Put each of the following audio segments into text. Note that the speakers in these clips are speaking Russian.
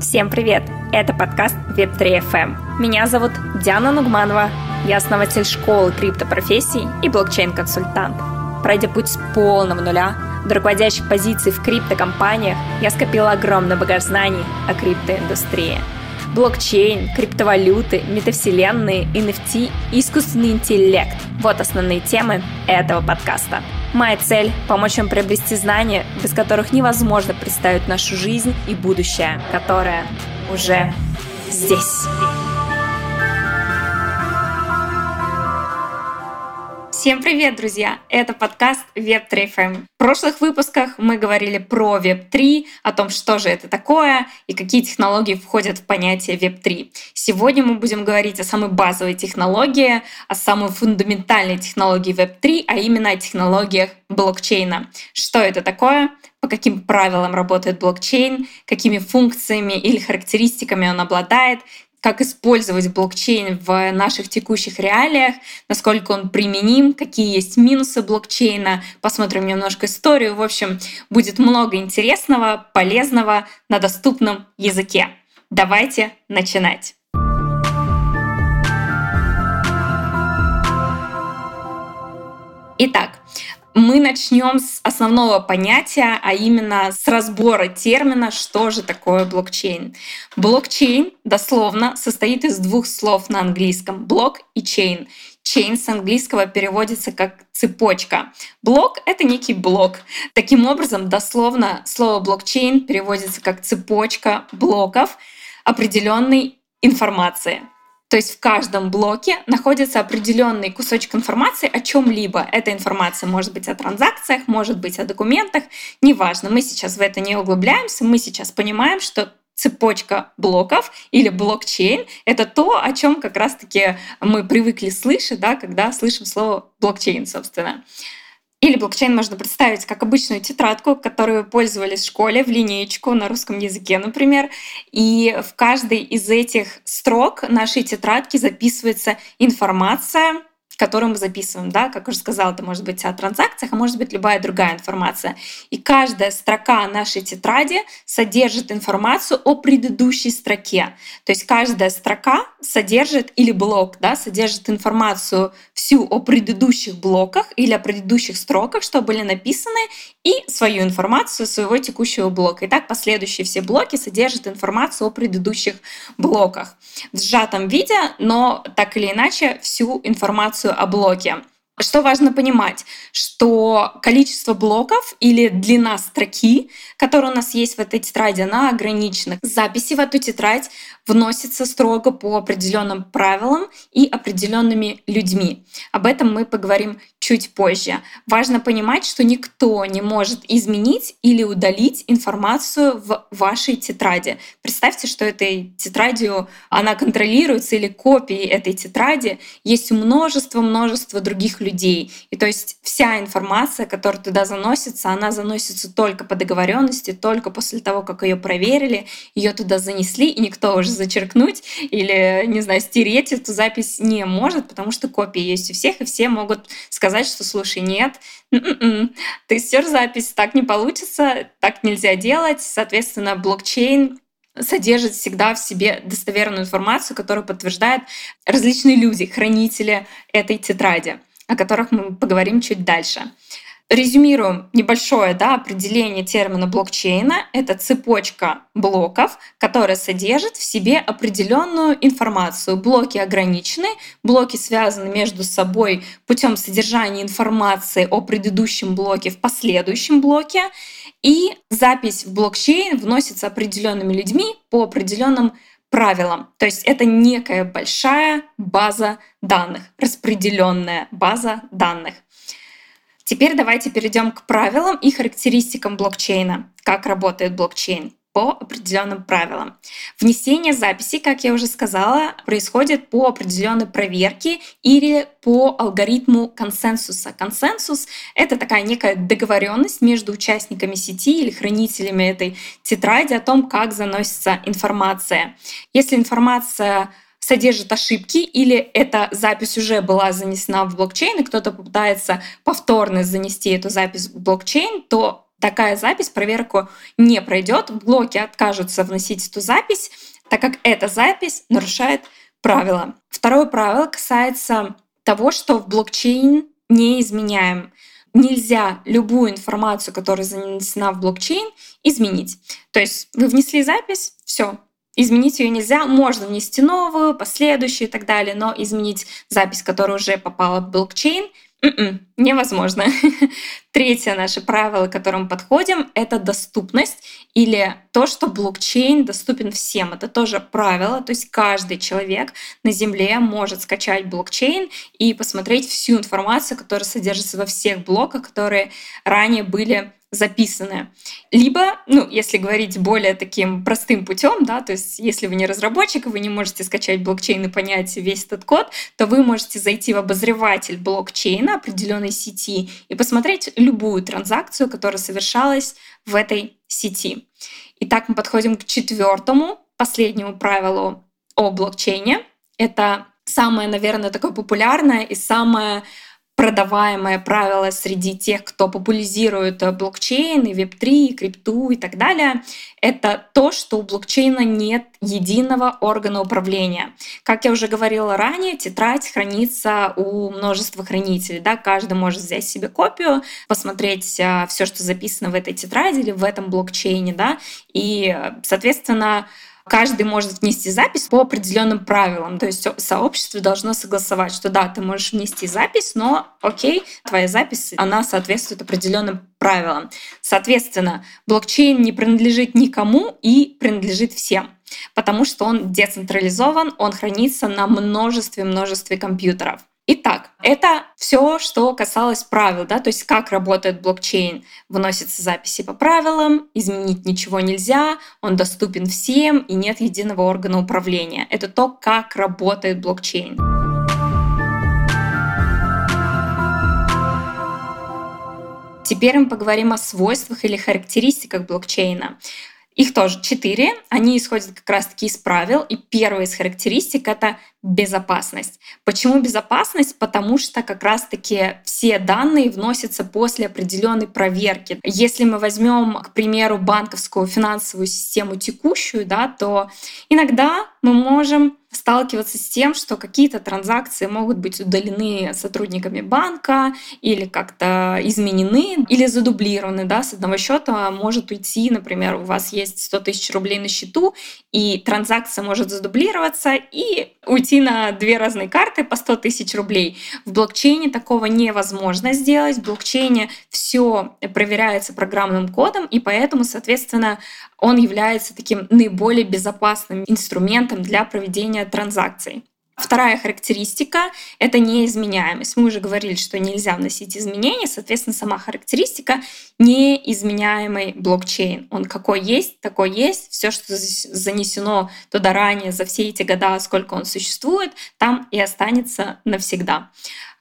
Всем привет! Это подкаст Web3 FM. Меня зовут Диана Нугманова. Я основатель школы криптопрофессий и блокчейн-консультант. Пройдя путь с полного нуля до руководящих позиций в криптокомпаниях, я скопила огромный багаж знаний о криптоиндустрии. Блокчейн, криптовалюты, метавселенные, NFT и искусственный интеллект – вот основные темы этого подкаста – Моя цель – помочь вам приобрести знания, без которых невозможно представить нашу жизнь и будущее, которое уже здесь. Всем привет, друзья! Это подкаст Web3 FM. В прошлых выпусках мы говорили про Web3, о том, что же это такое и какие технологии входят в понятие Web3. Сегодня мы будем говорить о самой базовой технологии, о самой фундаментальной технологии Web3, а именно о технологиях блокчейна. Что это такое? по каким правилам работает блокчейн, какими функциями или характеристиками он обладает, как использовать блокчейн в наших текущих реалиях, насколько он применим, какие есть минусы блокчейна, посмотрим немножко историю. В общем, будет много интересного, полезного на доступном языке. Давайте начинать. Итак, мы начнем с основного понятия, а именно с разбора термина, что же такое блокчейн. Блокчейн дословно состоит из двух слов на английском — блок и чейн. Chain с английского переводится как цепочка. Блок — это некий блок. Таким образом, дословно слово блокчейн переводится как цепочка блоков определенной информации. То есть в каждом блоке находится определенный кусочек информации о чем-либо. Эта информация может быть о транзакциях, может быть о документах, неважно. Мы сейчас в это не углубляемся, мы сейчас понимаем, что цепочка блоков или блокчейн — это то, о чем как раз-таки мы привыкли слышать, да, когда слышим слово блокчейн, собственно. Или блокчейн можно представить как обычную тетрадку, которую пользовались в школе, в линеечку на русском языке, например. И в каждой из этих строк нашей тетрадки записывается информация, которую мы записываем, да, как уже сказала, это может быть о транзакциях, а может быть любая другая информация. И каждая строка нашей тетради содержит информацию о предыдущей строке. То есть каждая строка содержит или блок, да, содержит информацию всю о предыдущих блоках или о предыдущих строках, что были написаны, и свою информацию своего текущего блока. Итак, последующие все блоки содержат информацию о предыдущих блоках в сжатом виде, но так или иначе всю информацию о блоке. Что важно понимать, что количество блоков или длина строки, которая у нас есть в этой тетради, она ограничена. Записи в эту тетрадь вносятся строго по определенным правилам и определенными людьми. Об этом мы поговорим чуть позже. Важно понимать, что никто не может изменить или удалить информацию в вашей тетради. Представьте, что этой тетрадью она контролируется или копии этой тетради есть множество-множество других людей. И то есть вся информация, которая туда заносится, она заносится только по договоренности, только после того, как ее проверили, ее туда занесли, и никто уже зачеркнуть или, не знаю, стереть эту запись не может, потому что копии есть у всех, и все могут сказать, что, слушай, нет, м-м-м, ты стер запись, так не получится, так нельзя делать. Соответственно, блокчейн содержит всегда в себе достоверную информацию, которую подтверждают различные люди, хранители этой тетради, о которых мы поговорим чуть дальше. Резюмируем небольшое да, определение термина блокчейна. Это цепочка блоков, которая содержит в себе определенную информацию. Блоки ограничены, блоки связаны между собой путем содержания информации о предыдущем блоке в последующем блоке. И запись в блокчейн вносится определенными людьми по определенным правилам. То есть это некая большая база данных, распределенная база данных. Теперь давайте перейдем к правилам и характеристикам блокчейна. Как работает блокчейн? по определенным правилам. Внесение записи, как я уже сказала, происходит по определенной проверке или по алгоритму консенсуса. Консенсус — это такая некая договоренность между участниками сети или хранителями этой тетради о том, как заносится информация. Если информация содержит ошибки, или эта запись уже была занесена в блокчейн, и кто-то попытается повторно занести эту запись в блокчейн, то Такая запись проверку не пройдет, блоки откажутся вносить эту запись, так как эта запись нарушает правила. Второе правило касается того, что в блокчейн не изменяем. Нельзя любую информацию, которая занесена в блокчейн, изменить. То есть вы внесли запись, все, Изменить ее нельзя, можно внести новую, последующую и так далее, но изменить запись, которая уже попала в блокчейн, Mm-mm, невозможно. Третье наше правило, к которому подходим, это доступность или то, что блокчейн доступен всем. Это тоже правило, то есть каждый человек на Земле может скачать блокчейн и посмотреть всю информацию, которая содержится во всех блоках, которые ранее были записаны. Либо, ну, если говорить более таким простым путем, да, то есть если вы не разработчик, вы не можете скачать блокчейн и понять весь этот код, то вы можете зайти в обозреватель блокчейна определенной сети и посмотреть любую транзакцию, которая совершалась в этой сети. Итак, мы подходим к четвертому, последнему правилу о блокчейне. Это самое, наверное, такое популярное и самое продаваемое правило среди тех, кто популяризирует э, блокчейн, и веб-3, и крипту и так далее, это то, что у блокчейна нет единого органа управления. Как я уже говорила ранее, тетрадь хранится у множества хранителей. Да? Каждый может взять себе копию, посмотреть э, все, что записано в этой тетради или в этом блокчейне, да? и, э, соответственно, каждый может внести запись по определенным правилам. То есть сообщество должно согласовать, что да, ты можешь внести запись, но окей, твоя запись, она соответствует определенным правилам. Соответственно, блокчейн не принадлежит никому и принадлежит всем потому что он децентрализован, он хранится на множестве-множестве компьютеров. Итак, это все, что касалось правил, да, то есть как работает блокчейн. Выносятся записи по правилам, изменить ничего нельзя, он доступен всем и нет единого органа управления. Это то, как работает блокчейн. Теперь мы поговорим о свойствах или характеристиках блокчейна. Их тоже четыре. Они исходят как раз-таки из правил. И первая из характеристик — это безопасность. Почему безопасность? Потому что как раз-таки все данные вносятся после определенной проверки. Если мы возьмем, к примеру, банковскую финансовую систему текущую, да, то иногда мы можем сталкиваться с тем, что какие-то транзакции могут быть удалены сотрудниками банка или как-то изменены или задублированы. Да? С одного счета может уйти, например, у вас есть 100 тысяч рублей на счету, и транзакция может задублироваться и уйти на две разные карты по 100 тысяч рублей. В блокчейне такого невозможно сделать. В блокчейне все проверяется программным кодом, и поэтому, соответственно, он является таким наиболее безопасным инструментом для проведения транзакций. Вторая характеристика — это неизменяемость. Мы уже говорили, что нельзя вносить изменения, соответственно, сама характеристика — неизменяемый блокчейн. Он какой есть, такой есть. Все, что занесено туда ранее за все эти года, сколько он существует, там и останется навсегда.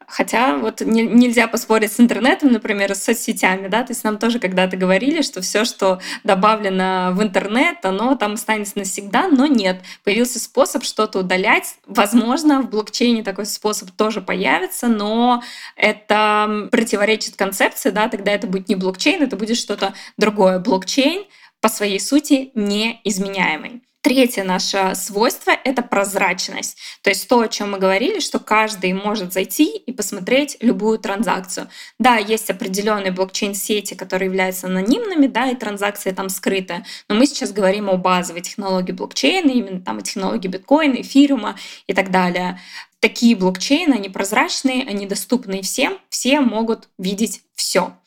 Хотя вот не, нельзя поспорить с интернетом, например, с соцсетями, да, то есть нам тоже когда-то говорили, что все, что добавлено в интернет, оно там останется навсегда, но нет. Появился способ что-то удалять. Возможно, в блокчейне такой способ тоже появится, но это противоречит концепции, да, тогда это будет не блокчейн, это будет что-то другое. Блокчейн по своей сути неизменяемый. Третье наше свойство — это прозрачность. То есть то, о чем мы говорили, что каждый может зайти и посмотреть любую транзакцию. Да, есть определенные блокчейн-сети, которые являются анонимными, да, и транзакции там скрыты. Но мы сейчас говорим о базовой технологии блокчейна, именно там о технологии биткоина, эфириума и так далее. Такие блокчейны, они прозрачные, они доступны всем, все могут видеть все.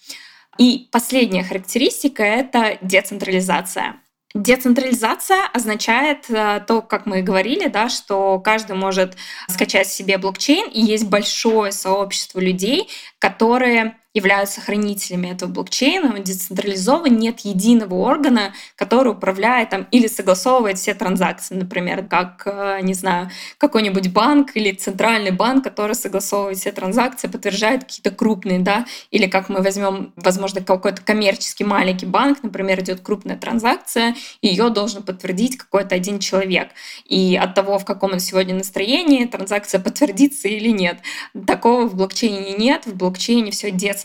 И последняя характеристика — это децентрализация. Децентрализация означает э, то, как мы и говорили, да, что каждый может скачать себе блокчейн, и есть большое сообщество людей, которые являются хранителями этого блокчейна, он децентрализован, нет единого органа, который управляет там, или согласовывает все транзакции, например, как, э, не знаю, какой-нибудь банк или центральный банк, который согласовывает все транзакции, подтверждает какие-то крупные, да, или как мы возьмем, возможно, какой-то коммерческий маленький банк, например, идет крупная транзакция, ее должен подтвердить какой-то один человек. И от того, в каком он сегодня настроении, транзакция подтвердится или нет. Такого в блокчейне нет, в блокчейне все децентрализовано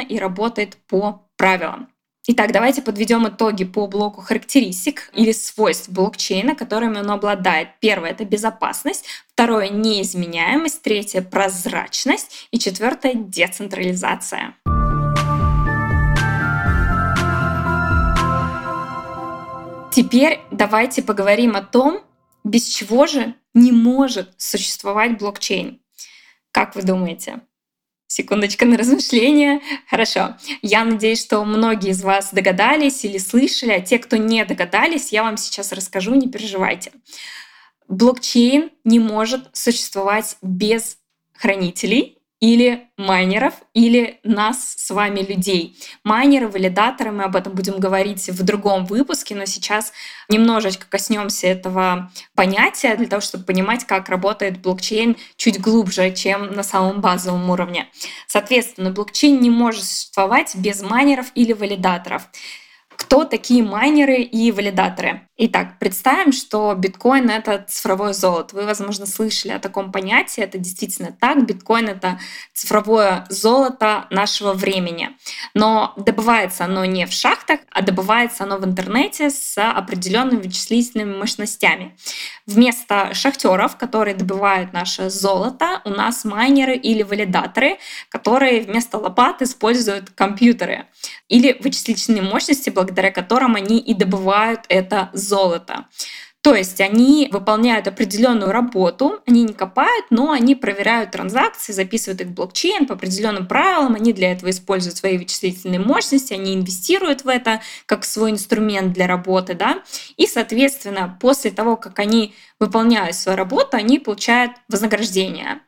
и работает по правилам. Итак, давайте подведем итоги по блоку характеристик или свойств блокчейна, которыми он обладает. Первое — это безопасность, второе — неизменяемость, третье — прозрачность и четвертое — децентрализация. Теперь давайте поговорим о том, без чего же не может существовать блокчейн. Как вы думаете? Секундочка на размышление. Хорошо. Я надеюсь, что многие из вас догадались или слышали, а те, кто не догадались, я вам сейчас расскажу, не переживайте. Блокчейн не может существовать без хранителей, или майнеров, или нас с вами, людей. Майнеры, валидаторы, мы об этом будем говорить в другом выпуске, но сейчас немножечко коснемся этого понятия для того, чтобы понимать, как работает блокчейн чуть глубже, чем на самом базовом уровне. Соответственно, блокчейн не может существовать без майнеров или валидаторов. Кто такие майнеры и валидаторы? Итак, представим, что биткоин — это цифровое золото. Вы, возможно, слышали о таком понятии. Это действительно так. Биткоин — это цифровое золото нашего времени. Но добывается оно не в шахтах, а добывается оно в интернете с определенными вычислительными мощностями. Вместо шахтеров, которые добывают наше золото, у нас майнеры или валидаторы, которые вместо лопат используют компьютеры или вычислительные мощности, благодаря которым они и добывают это золото. То есть они выполняют определенную работу, они не копают, но они проверяют транзакции, записывают их в блокчейн по определенным правилам, они для этого используют свои вычислительные мощности, они инвестируют в это как свой инструмент для работы, да, и, соответственно, после того, как они выполняют свою работу, они получают вознаграждение.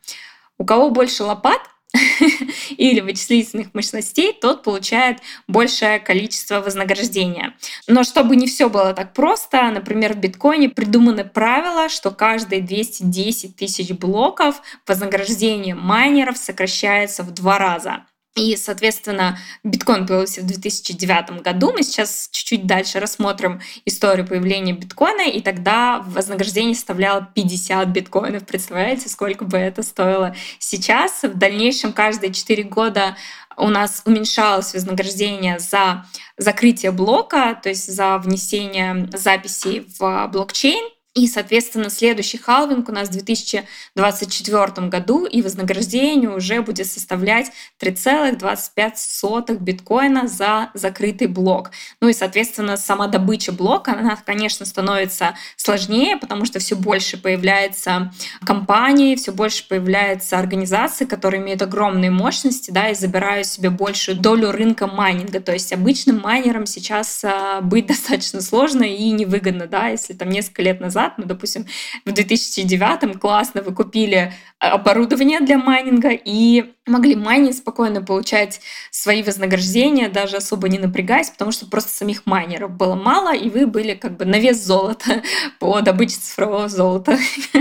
У кого больше лопат, или вычислительных мощностей, тот получает большее количество вознаграждения. Но чтобы не все было так просто, например, в биткоине придуманы правила, что каждые 210 тысяч блоков вознаграждение майнеров сокращается в два раза. И, соответственно, биткоин появился в 2009 году. Мы сейчас чуть-чуть дальше рассмотрим историю появления биткоина, и тогда вознаграждение составляло 50 биткоинов. Представляете, сколько бы это стоило сейчас? В дальнейшем каждые 4 года у нас уменьшалось вознаграждение за закрытие блока, то есть за внесение записей в блокчейн. И, соответственно, следующий халвинг у нас в 2024 году, и вознаграждение уже будет составлять 3,25 биткоина за закрытый блок. Ну и, соответственно, сама добыча блока, она, конечно, становится сложнее, потому что все больше появляется компаний, все больше появляется организаций, которые имеют огромные мощности, да, и забирают себе большую долю рынка майнинга. То есть обычным майнерам сейчас а, быть достаточно сложно и невыгодно, да, если там несколько лет назад назад, ну, допустим, в 2009 классно вы купили оборудование для майнинга и могли майнить спокойно получать свои вознаграждения, даже особо не напрягаясь, потому что просто самих майнеров было мало, и вы были как бы на вес золота по добыче цифрового золота.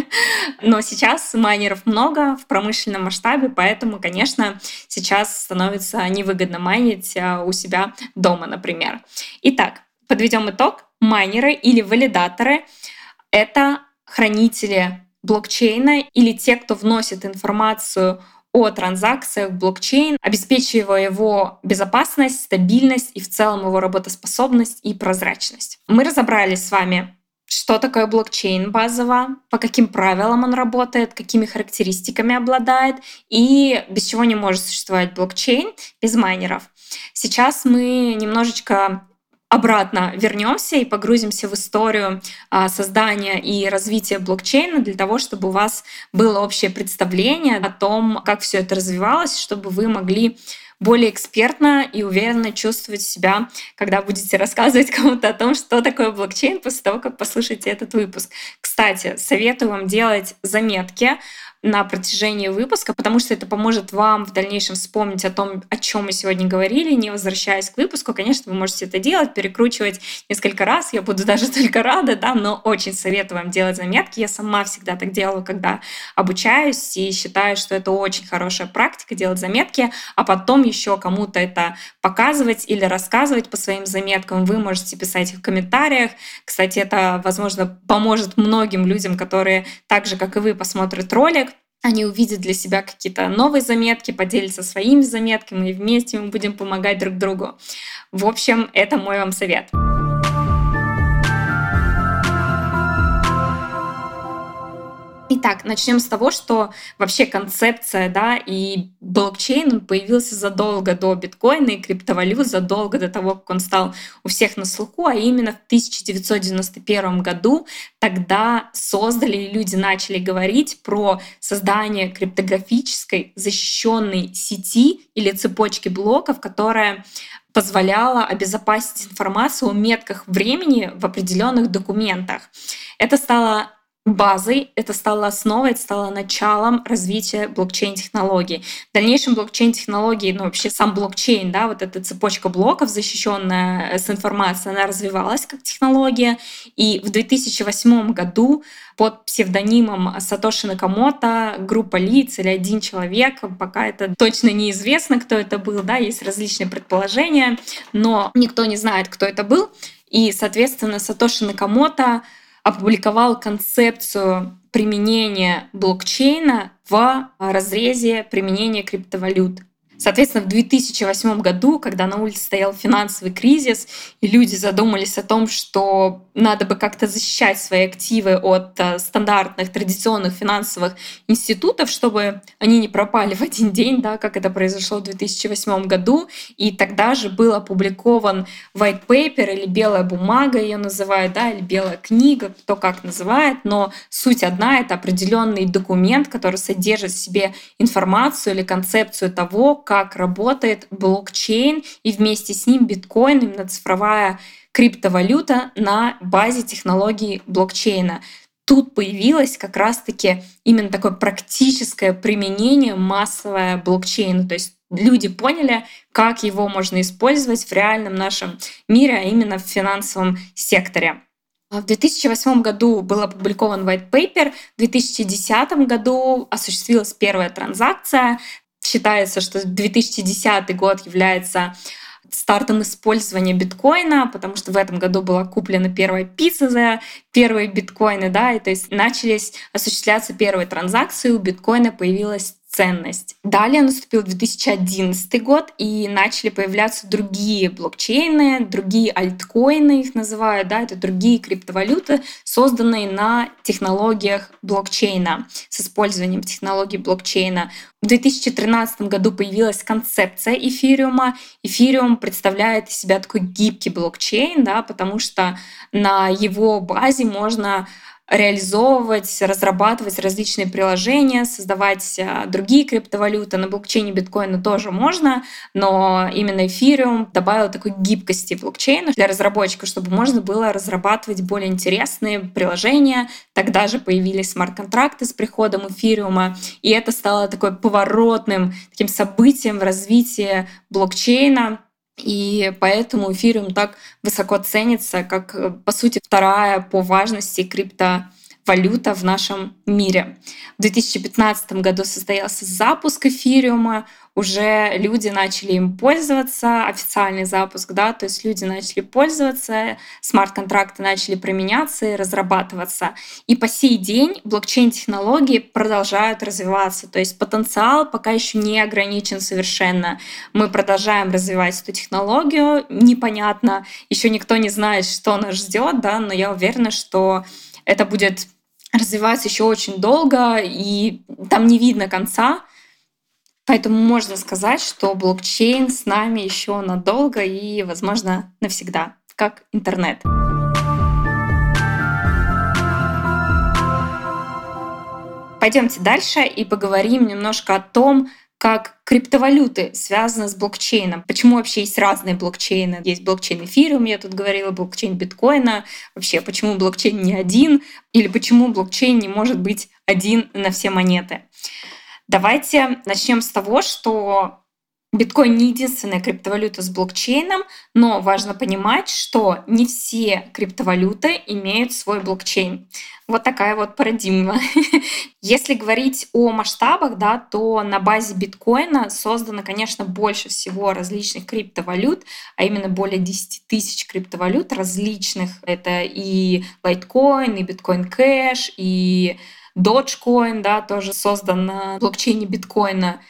Но сейчас майнеров много в промышленном масштабе, поэтому, конечно, сейчас становится невыгодно майнить а, у себя дома, например. Итак, подведем итог. Майнеры или валидаторы это хранители блокчейна или те, кто вносит информацию о транзакциях в блокчейн, обеспечивая его безопасность, стабильность и в целом его работоспособность и прозрачность. Мы разобрались с вами, что такое блокчейн базово, по каким правилам он работает, какими характеристиками обладает и без чего не может существовать блокчейн без майнеров. Сейчас мы немножечко обратно вернемся и погрузимся в историю а, создания и развития блокчейна для того, чтобы у вас было общее представление о том, как все это развивалось, чтобы вы могли более экспертно и уверенно чувствовать себя, когда будете рассказывать кому-то о том, что такое блокчейн после того, как послушаете этот выпуск. Кстати, советую вам делать заметки на протяжении выпуска, потому что это поможет вам в дальнейшем вспомнить о том, о чем мы сегодня говорили, не возвращаясь к выпуску. Конечно, вы можете это делать, перекручивать несколько раз, я буду даже только рада, да, но очень советую вам делать заметки. Я сама всегда так делаю, когда обучаюсь, и считаю, что это очень хорошая практика делать заметки, а потом еще кому-то это показывать или рассказывать по своим заметкам. Вы можете писать их в комментариях. Кстати, это, возможно, поможет многим людям, которые так же, как и вы, посмотрят ролик, они увидят для себя какие-то новые заметки, поделятся своими заметками, и вместе мы будем помогать друг другу. В общем, это мой вам совет. Итак, начнем с того, что вообще концепция да, и блокчейн появился задолго до биткоина и криптовалют, задолго до того, как он стал у всех на слуху, а именно в 1991 году тогда создали, и люди начали говорить про создание криптографической защищенной сети или цепочки блоков, которая позволяла обезопасить информацию о метках времени в определенных документах. Это стало базой, это стало основой, это стало началом развития блокчейн-технологий. В дальнейшем блокчейн-технологии, ну вообще сам блокчейн, да, вот эта цепочка блоков, защищенная с информацией, она развивалась как технология. И в 2008 году под псевдонимом Сатоши Накамото группа лиц или один человек, пока это точно неизвестно, кто это был, да, есть различные предположения, но никто не знает, кто это был. И, соответственно, Сатоши Накамото опубликовал концепцию применения блокчейна в разрезе применения криптовалют. Соответственно, в 2008 году, когда на улице стоял финансовый кризис, и люди задумались о том, что надо бы как-то защищать свои активы от э, стандартных традиционных финансовых институтов, чтобы они не пропали в один день, да, как это произошло в 2008 году. И тогда же был опубликован white paper или белая бумага ее называют, да, или белая книга, кто как называет, но суть одна — это определенный документ, который содержит в себе информацию или концепцию того, как работает блокчейн и вместе с ним биткоин, именно цифровая криптовалюта на базе технологии блокчейна. Тут появилось как раз-таки именно такое практическое применение массовое блокчейна. То есть люди поняли, как его можно использовать в реальном нашем мире, а именно в финансовом секторе. В 2008 году был опубликован white paper, в 2010 году осуществилась первая транзакция. Считается, что 2010 год является стартом использования биткоина, потому что в этом году была куплена первая пицца за первые биткоины, да, и то есть начались осуществляться первые транзакции, у биткоина появилась ценность. Далее наступил 2011 год, и начали появляться другие блокчейны, другие альткоины их называют, да, это другие криптовалюты, созданные на технологиях блокчейна, с использованием технологий блокчейна. В 2013 году появилась концепция эфириума. Эфириум представляет из себя такой гибкий блокчейн, да, потому что на его базе можно реализовывать, разрабатывать различные приложения, создавать а, другие криптовалюты. На блокчейне биткоина тоже можно, но именно эфириум добавил такой гибкости блокчейна для разработчиков, чтобы можно было разрабатывать более интересные приложения. Тогда же появились смарт-контракты с приходом эфириума, и это стало такой поворотным таким событием в развитии блокчейна, и поэтому эфириум так высоко ценится, как, э, по сути, вторая по важности криптовалюта в нашем мире. В 2015 году состоялся запуск эфириума, уже люди начали им пользоваться, официальный запуск, да, то есть люди начали пользоваться, смарт-контракты начали применяться и разрабатываться. И по сей день блокчейн-технологии продолжают развиваться, то есть потенциал пока еще не ограничен совершенно. Мы продолжаем развивать эту технологию, непонятно, еще никто не знает, что нас ждет, да, но я уверена, что это будет развиваться еще очень долго, и там не видно конца, Поэтому можно сказать, что блокчейн с нами еще надолго и, возможно, навсегда, как интернет. Пойдемте дальше и поговорим немножко о том, как криптовалюты связаны с блокчейном. Почему вообще есть разные блокчейны? Есть блокчейн эфириум, я тут говорила, блокчейн биткоина. Вообще, почему блокчейн не один? Или почему блокчейн не может быть один на все монеты? Давайте начнем с того, что биткоин не единственная криптовалюта с блокчейном, но важно понимать, что не все криптовалюты имеют свой блокчейн. Вот такая вот парадигма. Если говорить о масштабах, да, то на базе биткоина создано, конечно, больше всего различных криптовалют, а именно более 10 тысяч криптовалют различных. Это и Litecoin, и Bitcoin Cash, и Dogecoin, да, тоже создан на блокчейне биткоина.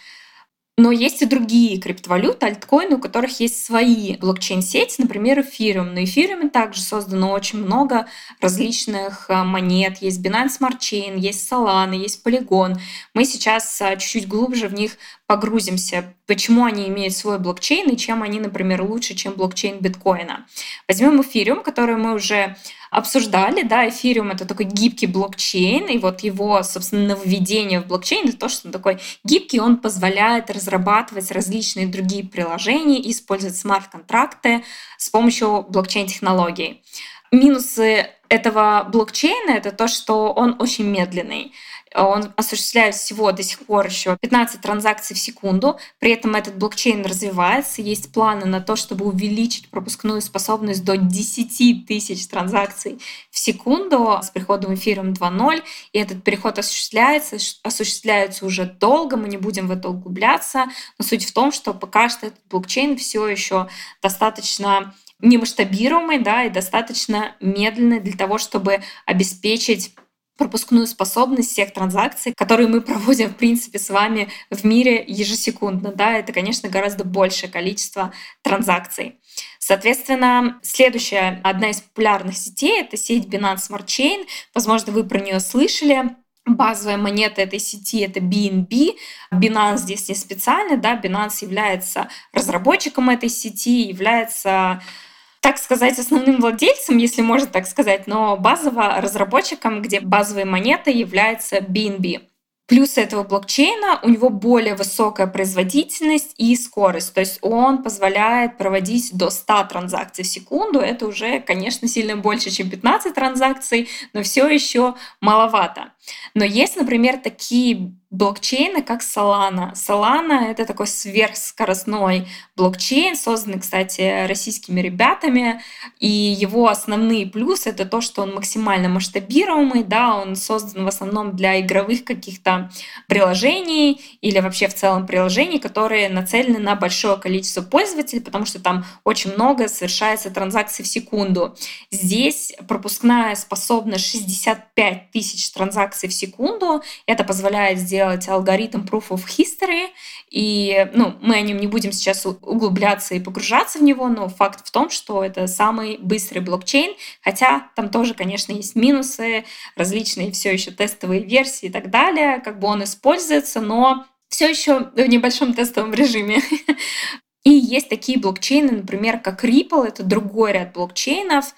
Но есть и другие криптовалюты, альткоины, у которых есть свои блокчейн-сети, например, эфириум. На эфириуме также создано очень много различных а, монет. Есть Binance Smart Chain, есть Solana, есть Polygon. Мы сейчас а, чуть-чуть глубже в них погрузимся, почему они имеют свой блокчейн и чем они, например, лучше, чем блокчейн биткоина. Возьмем эфириум, который мы уже обсуждали, да, эфириум — это такой гибкий блокчейн, и вот его, собственно, введение в блокчейн — это то, что он такой гибкий, он позволяет разрабатывать различные другие приложения, использовать смарт-контракты с помощью блокчейн-технологий. Минусы этого блокчейна — это то, что он очень медленный. Он осуществляет всего до сих пор еще 15 транзакций в секунду. При этом этот блокчейн развивается. Есть планы на то, чтобы увеличить пропускную способность до 10 тысяч транзакций в секунду с приходом эфиром 2.0. И этот переход осуществляется, осуществляется уже долго. Мы не будем в это углубляться. Но суть в том, что пока что этот блокчейн все еще достаточно немасштабируемый, да, и достаточно медленный для того, чтобы обеспечить пропускную способность всех транзакций, которые мы проводим, в принципе, с вами в мире ежесекундно. Да, это, конечно, гораздо большее количество транзакций. Соответственно, следующая, одна из популярных сетей — это сеть Binance Smart Chain. Возможно, вы про нее слышали. Базовая монета этой сети — это BNB. Binance здесь не специально, да, Binance является разработчиком этой сети, является так сказать, основным владельцем, если можно так сказать, но базово разработчиком, где базовой монетой является BNB. Плюс этого блокчейна у него более высокая производительность и скорость. То есть он позволяет проводить до 100 транзакций в секунду. Это уже, конечно, сильно больше, чем 15 транзакций, но все еще маловато. Но есть, например, такие блокчейны, как Solana. Solana — это такой сверхскоростной блокчейн, созданный, кстати, российскими ребятами. И его основные плюсы — это то, что он максимально масштабируемый, да, он создан в основном для игровых каких-то приложений или вообще в целом приложений, которые нацелены на большое количество пользователей, потому что там очень много совершается транзакций в секунду. Здесь пропускная способность 65 тысяч транзакций в секунду. Это позволяет сделать алгоритм Proof of History, и ну, мы о нем не будем сейчас углубляться и погружаться в него, но факт в том, что это самый быстрый блокчейн, хотя там тоже, конечно, есть минусы, различные все еще тестовые версии и так далее, как бы он используется, но все еще в небольшом тестовом режиме. И есть такие блокчейны, например, как Ripple, это другой ряд блокчейнов.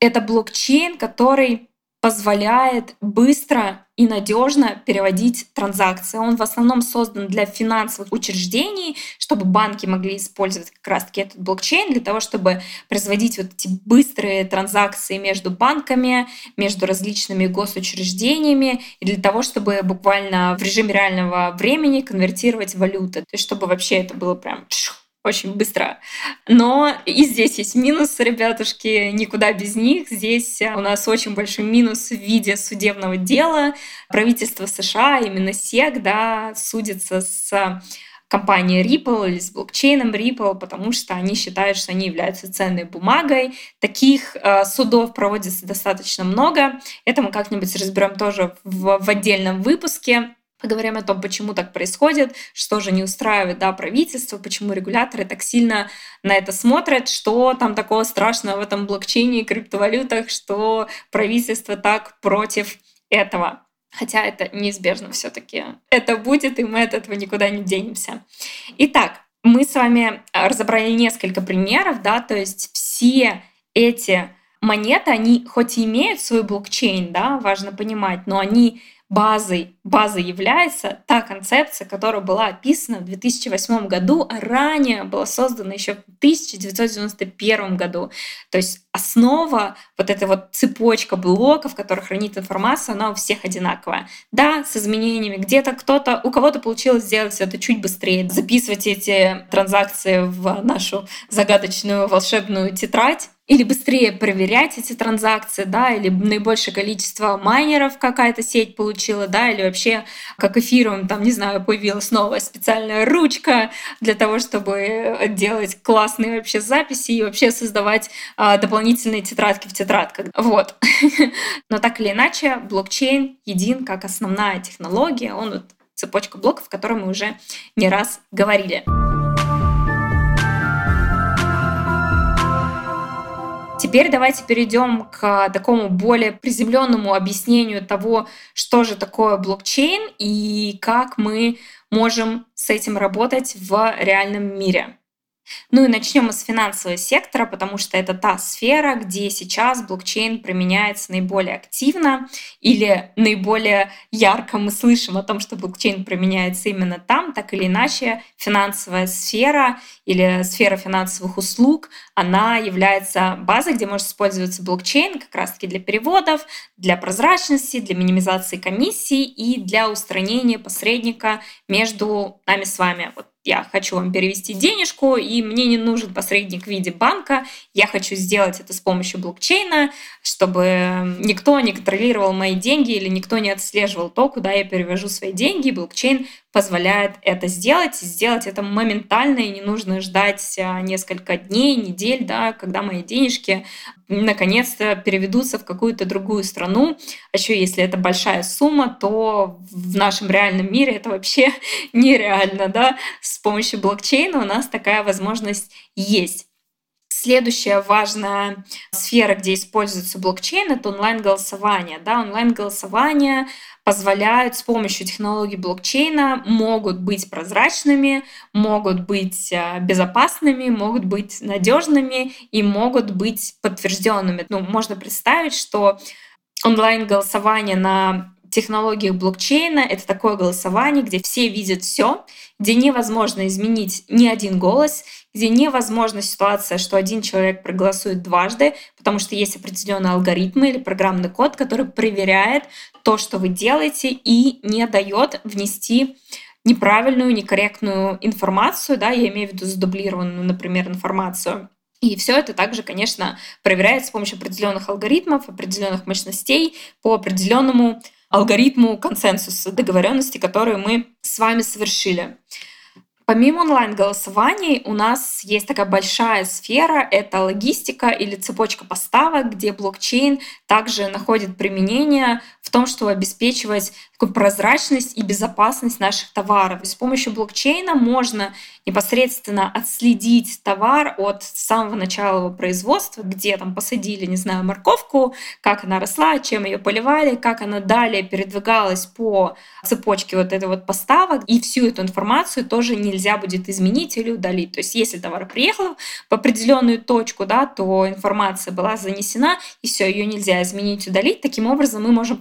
Это блокчейн, который позволяет быстро и надежно переводить транзакции. Он в основном создан для финансовых учреждений, чтобы банки могли использовать как раз-таки этот блокчейн для того, чтобы производить вот эти быстрые транзакции между банками, между различными госучреждениями, и для того, чтобы буквально в режиме реального времени конвертировать валюты. То есть чтобы вообще это было прям очень быстро. Но и здесь есть минус, ребятушки, никуда без них. Здесь у нас очень большой минус в виде судебного дела. Правительство США, именно СЕК, да, судится с компанией Ripple или с блокчейном Ripple, потому что они считают, что они являются ценной бумагой. Таких э, судов проводится достаточно много. Это мы как-нибудь разберем тоже в, в отдельном выпуске. Поговорим о том, почему так происходит, что же не устраивает да, правительство, почему регуляторы так сильно на это смотрят, что там такого страшного в этом блокчейне и криптовалютах, что правительство так против этого. Хотя это неизбежно все-таки. Это будет, и мы от этого никуда не денемся. Итак, мы с вами разобрали несколько примеров, да, то есть все эти монеты, они хоть и имеют свой блокчейн, да, важно понимать, но они базой, базой является та концепция, которая была описана в 2008 году, а ранее была создана еще в 1991 году. То есть основа, вот эта вот цепочка блоков, в которых хранит информация, она у всех одинаковая. Да, с изменениями. Где-то кто-то, у кого-то получилось сделать это чуть быстрее, записывать эти транзакции в нашу загадочную волшебную тетрадь, или быстрее проверять эти транзакции, да, или наибольшее количество майнеров какая-то сеть получила, да, или вообще как эфиром, там, не знаю, появилась новая специальная ручка для того, чтобы делать классные вообще записи и вообще создавать а, дополнительные тетрадки в тетрадках. Вот. Но так или иначе, блокчейн един как основная технология, он вот цепочка блоков, о которой мы уже не раз говорили. Теперь давайте перейдем к такому более приземленному объяснению того, что же такое блокчейн и как мы можем с этим работать в реальном мире. Ну и начнем мы с финансового сектора, потому что это та сфера, где сейчас блокчейн применяется наиболее активно или наиболее ярко мы слышим о том, что блокчейн применяется именно там, так или иначе финансовая сфера или сфера финансовых услуг, она является базой, где может использоваться блокчейн как раз-таки для переводов, для прозрачности, для минимизации комиссий и для устранения посредника между нами с вами. Вот я хочу вам перевести денежку, и мне не нужен посредник в виде банка, я хочу сделать это с помощью блокчейна, чтобы никто не контролировал мои деньги или никто не отслеживал то, куда я перевожу свои деньги. Блокчейн позволяет это сделать, сделать это моментально, и не нужно ждать а, несколько дней, недель, да, когда мои денежки наконец-то переведутся в какую-то другую страну. А еще если это большая сумма, то в нашем реальном мире это вообще нереально. Да? С помощью блокчейна у нас такая возможность есть. Следующая важная сфера, где используется блокчейн, это онлайн-голосование. Да, онлайн-голосование позволяют с помощью технологий блокчейна, могут быть прозрачными, могут быть а, безопасными, могут быть надежными и могут быть подтвержденными. Ну, можно представить, что онлайн-голосование на технологиях блокчейна — это такое голосование, где все видят все, где невозможно изменить ни один голос, где невозможна ситуация, что один человек проголосует дважды, потому что есть определенные алгоритмы или программный код, который проверяет то, что вы делаете, и не дает внести неправильную, некорректную информацию, да, я имею в виду задублированную, например, информацию. И все это также, конечно, проверяется с помощью определенных алгоритмов, определенных мощностей по определенному алгоритму консенсуса, договоренности, которую мы с вами совершили. Помимо онлайн-голосований у нас есть такая большая сфера — это логистика или цепочка поставок, где блокчейн также находит применение в том, чтобы обеспечивать такую прозрачность и безопасность наших товаров. С помощью блокчейна можно непосредственно отследить товар от самого начала его производства, где там посадили, не знаю, морковку, как она росла, чем ее поливали, как она далее передвигалась по цепочке вот этой вот поставок. И всю эту информацию тоже нельзя будет изменить или удалить. То есть если товар приехал в определенную точку, да, то информация была занесена, и все, ее нельзя изменить, удалить. Таким образом мы можем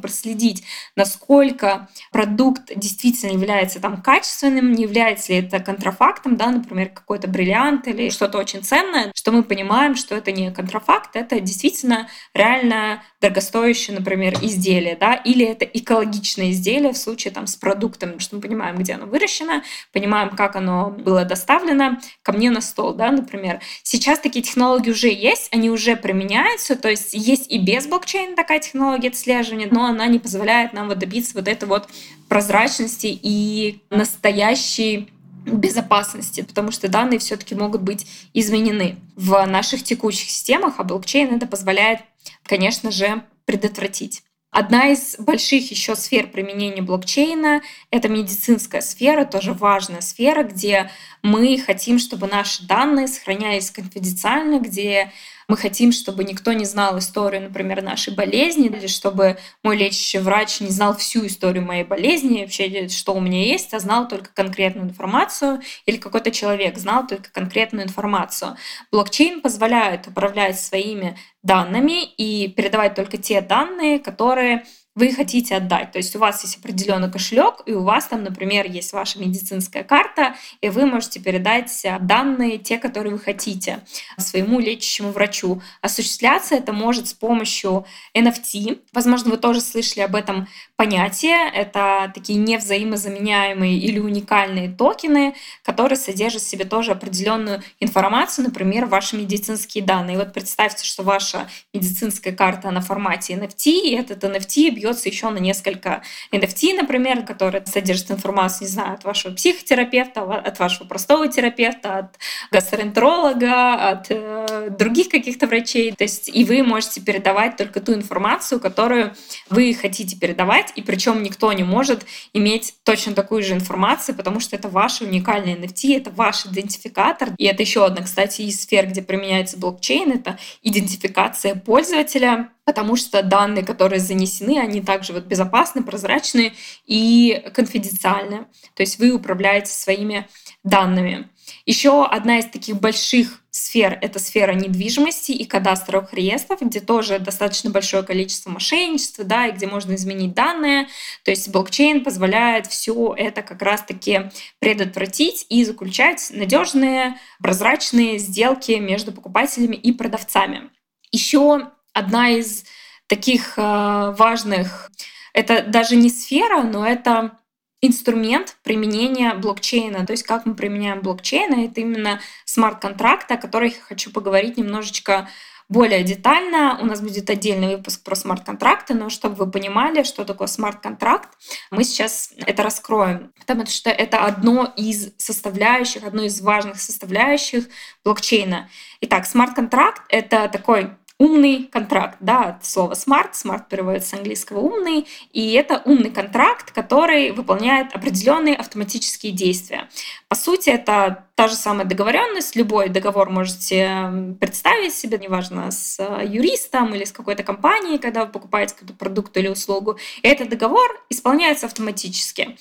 насколько продукт действительно является там качественным, не является ли это контрафактом, да, например, какой-то бриллиант или что-то очень ценное, что мы понимаем, что это не контрафакт, это действительно реально дорогостоящее, например, изделие, да, или это экологичное изделие в случае там с продуктом, что мы понимаем, где оно выращено, понимаем, как оно было доставлено ко мне на стол, да, например. Сейчас такие технологии уже есть, они уже применяются, то есть есть и без блокчейна такая технология отслеживания, но она не позволяет нам вот добиться вот этой вот прозрачности и настоящей безопасности, потому что данные все-таки могут быть изменены в наших текущих системах, а блокчейн это позволяет, конечно же, предотвратить. Одна из больших еще сфер применения блокчейна — это медицинская сфера, тоже важная сфера, где мы хотим, чтобы наши данные сохранялись конфиденциально, где мы хотим, чтобы никто не знал историю, например, нашей болезни, или чтобы мой лечащий врач не знал всю историю моей болезни, вообще, что у меня есть, а знал только конкретную информацию, или какой-то человек знал только конкретную информацию. Блокчейн позволяет управлять своими данными и передавать только те данные, которые вы хотите отдать. То есть у вас есть определенный кошелек, и у вас там, например, есть ваша медицинская карта, и вы можете передать э, данные, те, которые вы хотите, своему лечащему врачу. Осуществляться это может с помощью NFT. Возможно, вы тоже слышали об этом понятии. Это такие невзаимозаменяемые или уникальные токены, которые содержат в себе тоже определенную информацию, например, ваши медицинские данные. И вот представьте, что ваша медицинская карта на формате NFT, и этот NFT бьет бьется еще на несколько NFT, например, которые содержат информацию, не знаю, от вашего психотерапевта, от вашего простого терапевта, от гастроэнтеролога, от э, других каких-то врачей. То есть и вы можете передавать только ту информацию, которую вы хотите передавать, и причем никто не может иметь точно такую же информацию, потому что это ваш уникальный NFT, это ваш идентификатор. И это еще одна, кстати, из сфер, где применяется блокчейн, это идентификация пользователя, потому что данные, которые занесены, они также вот безопасны, прозрачны и конфиденциальны. То есть вы управляете своими данными. Еще одна из таких больших сфер — это сфера недвижимости и кадастровых реестров, где тоже достаточно большое количество мошенничества, да, и где можно изменить данные. То есть блокчейн позволяет все это как раз-таки предотвратить и заключать надежные, прозрачные сделки между покупателями и продавцами. Еще одна из таких э, важных, это даже не сфера, но это инструмент применения блокчейна. То есть как мы применяем блокчейн, это именно смарт-контракт, о которых я хочу поговорить немножечко более детально. У нас будет отдельный выпуск про смарт-контракты, но чтобы вы понимали, что такое смарт-контракт, мы сейчас это раскроем, потому что это одно из составляющих, одно из важных составляющих блокчейна. Итак, смарт-контракт — это такой умный контракт, да, от слова smart, smart переводится с английского умный, и это умный контракт, который выполняет определенные автоматические действия. По сути, это та же самая договоренность, любой договор можете представить себе, неважно, с э, юристом или с какой-то компанией, когда вы покупаете какой-то продукт или услугу. И этот договор исполняется автоматически.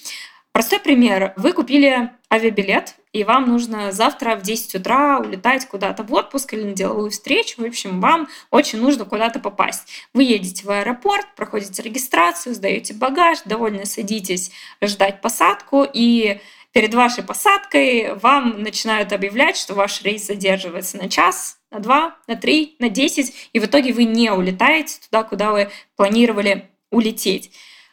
Простой пример. Вы купили авиабилет, и вам нужно завтра в 10 утра улетать куда-то в отпуск или на деловую встречу. В общем, вам очень нужно куда-то попасть. Вы едете в аэропорт, проходите регистрацию, сдаете багаж, довольно садитесь ждать посадку, и перед вашей посадкой вам начинают объявлять, что ваш рейс задерживается на час, на два, на три, на десять, и в итоге вы не улетаете туда, куда вы планировали улететь.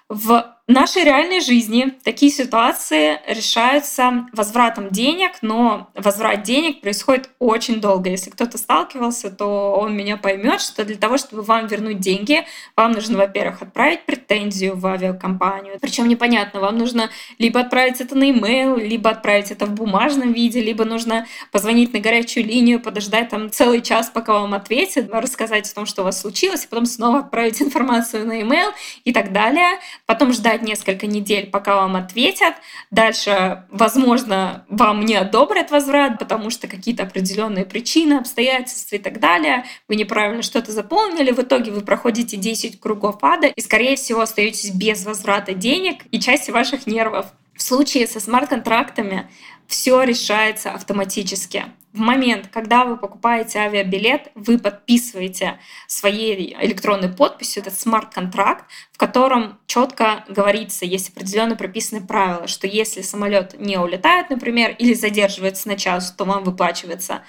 В нашей реальной жизни такие ситуации решаются возвратом денег, но возврат денег происходит очень долго. Если кто-то сталкивался, то он меня поймет, что для того, чтобы вам вернуть деньги, вам нужно, во-первых, отправить претензию в авиакомпанию. Причем непонятно, вам нужно либо отправить это на e-mail, либо отправить это в бумажном виде, либо нужно позвонить на горячую линию, подождать там целый час, пока вам ответят, рассказать о том, что у вас случилось, и потом снова отправить информацию на e-mail и так далее. Потом ждать подождать несколько недель, пока вам ответят. Дальше, возможно, вам не одобрят возврат, потому что какие-то определенные причины, обстоятельства и так далее. Вы неправильно что-то заполнили. В итоге вы проходите 10 кругов ада и, скорее всего, остаетесь без возврата денег и части ваших нервов. В случае со смарт-контрактами все решается автоматически. В момент, когда вы покупаете авиабилет, вы подписываете своей электронной подписью этот смарт-контракт, в котором четко говорится, есть определенно прописаны правила, что если самолет не улетает, например, или задерживается на час, то вам выплачивается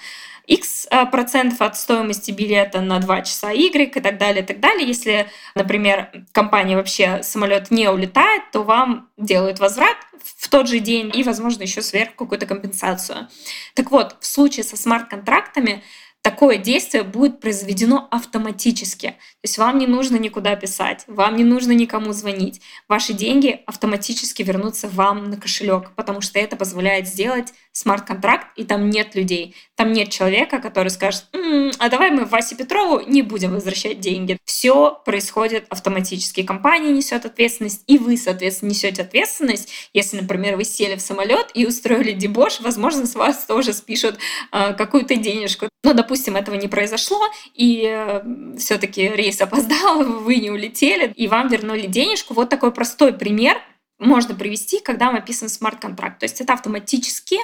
X э, процентов от стоимости билета на 2 часа Y и так далее, и так далее. Если, например, компания вообще самолет не улетает, то вам делают возврат в тот же день и, возможно, еще сверху какую-то компенсацию. Так вот, в случае со смарт-контрактами такое действие будет произведено автоматически. То есть вам не нужно никуда писать, вам не нужно никому звонить. Ваши деньги автоматически вернутся вам на кошелек, потому что это позволяет сделать смарт-контракт, и там нет людей. Там нет человека, который скажет, м-м, а давай мы Васе Петрову не будем возвращать деньги. Все происходит автоматически. Компания несет ответственность, и вы, соответственно, несете ответственность. Если, например, вы сели в самолет и устроили дебош, возможно, с вас тоже спишут э, какую-то денежку. Но, допустим, этого не произошло, и э, все-таки рейс опоздал, вы не улетели, и вам вернули денежку. Вот такой простой пример можно привести, когда мы описан смарт-контракт. То есть это автоматические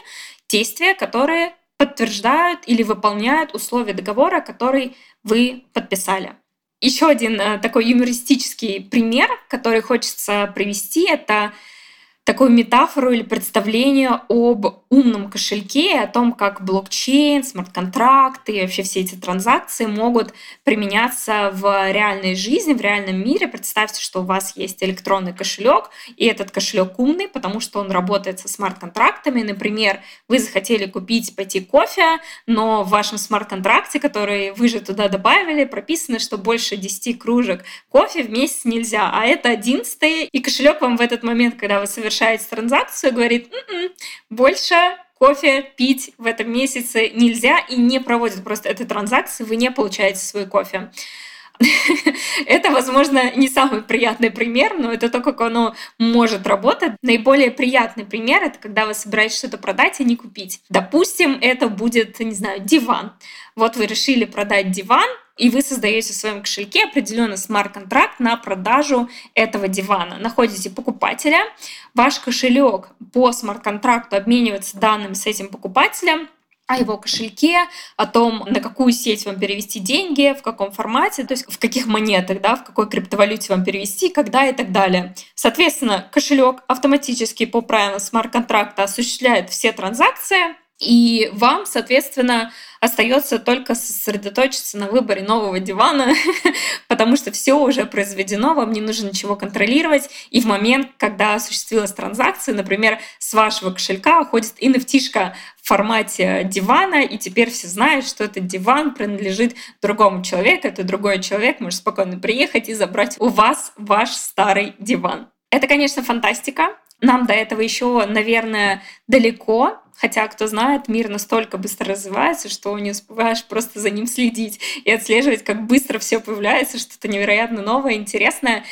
действия, которые подтверждают или выполняют условия договора, который вы подписали. Еще один э, такой юмористический пример, который хочется привести, это такую метафору или представление об умном кошельке, о том, как блокчейн, смарт-контракты и вообще все эти транзакции могут применяться в реальной жизни, в реальном мире. Представьте, что у вас есть электронный кошелек, и этот кошелек умный, потому что он работает со смарт-контрактами. Например, вы захотели купить, пойти кофе, но в вашем смарт-контракте, который вы же туда добавили, прописано, что больше 10 кружек кофе в месяц нельзя, а это 11 и кошелек вам в этот момент, когда вы совершаете совершает транзакцию, говорит, М-м, больше кофе пить в этом месяце нельзя и не проводит просто этой транзакции, вы не получаете свой кофе. Это, возможно, не самый приятный пример, но это то, как оно может работать. Наиболее приятный пример — это когда вы собираетесь что-то продать и не купить. Допустим, это будет, не знаю, диван. Вот вы решили продать диван, и вы создаете в своем кошельке определенный смарт-контракт на продажу этого дивана. Находите покупателя, ваш кошелек по смарт-контракту обменивается данными с этим покупателем, о его кошельке, о том, на какую сеть вам перевести деньги, в каком формате, то есть в каких монетах, да, в какой криптовалюте вам перевести, когда и так далее. Соответственно, кошелек автоматически по правилам смарт-контракта осуществляет все транзакции, и вам, соответственно, остается только сосредоточиться на выборе нового дивана, потому что все уже произведено, вам не нужно ничего контролировать. И в момент, когда осуществилась транзакция, например, с вашего кошелька уходит nft в формате дивана, и теперь все знают, что этот диван принадлежит другому человеку, это другой человек может спокойно приехать и забрать у вас ваш старый диван. Это, конечно, фантастика. Нам до этого еще, наверное, далеко, Хотя, кто знает, мир настолько быстро развивается, что не успеваешь просто за ним следить и отслеживать, как быстро все появляется, что-то невероятно новое, интересное.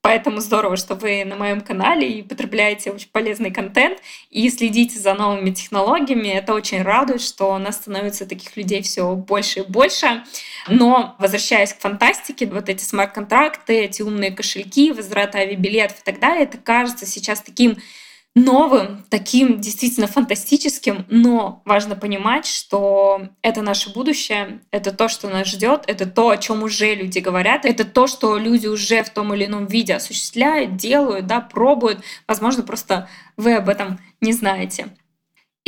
Поэтому здорово, что вы на моем канале и потребляете очень полезный контент и следите за новыми технологиями. Это очень радует, что у нас становится таких людей все больше и больше. Но возвращаясь к фантастике, вот эти смарт-контракты, эти умные кошельки, возврат авиабилетов и так далее, это кажется сейчас таким новым, таким действительно фантастическим, но важно понимать, что это наше будущее, это то, что нас ждет, это то, о чем уже люди говорят, это то, что люди уже в том или ином виде осуществляют, делают, да, пробуют. Возможно, просто вы об этом не знаете.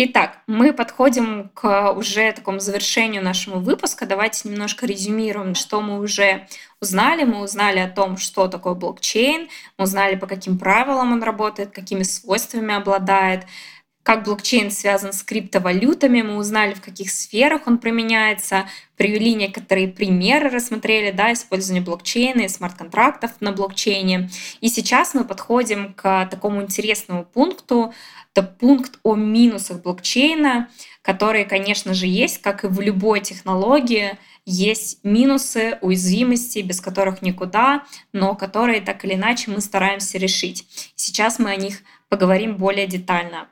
Итак, мы подходим к уже такому завершению нашего выпуска. Давайте немножко резюмируем, что мы уже узнали. Мы узнали о том, что такое блокчейн, мы узнали, по каким правилам он работает, какими свойствами обладает, как блокчейн связан с криптовалютами, мы узнали, в каких сферах он применяется, привели некоторые примеры, рассмотрели да, использование блокчейна и смарт-контрактов на блокчейне. И сейчас мы подходим к такому интересному пункту, это пункт о минусах блокчейна, которые, конечно же, есть, как и в любой технологии, есть минусы, уязвимости, без которых никуда, но которые так или иначе мы стараемся решить. Сейчас мы о них поговорим более детально.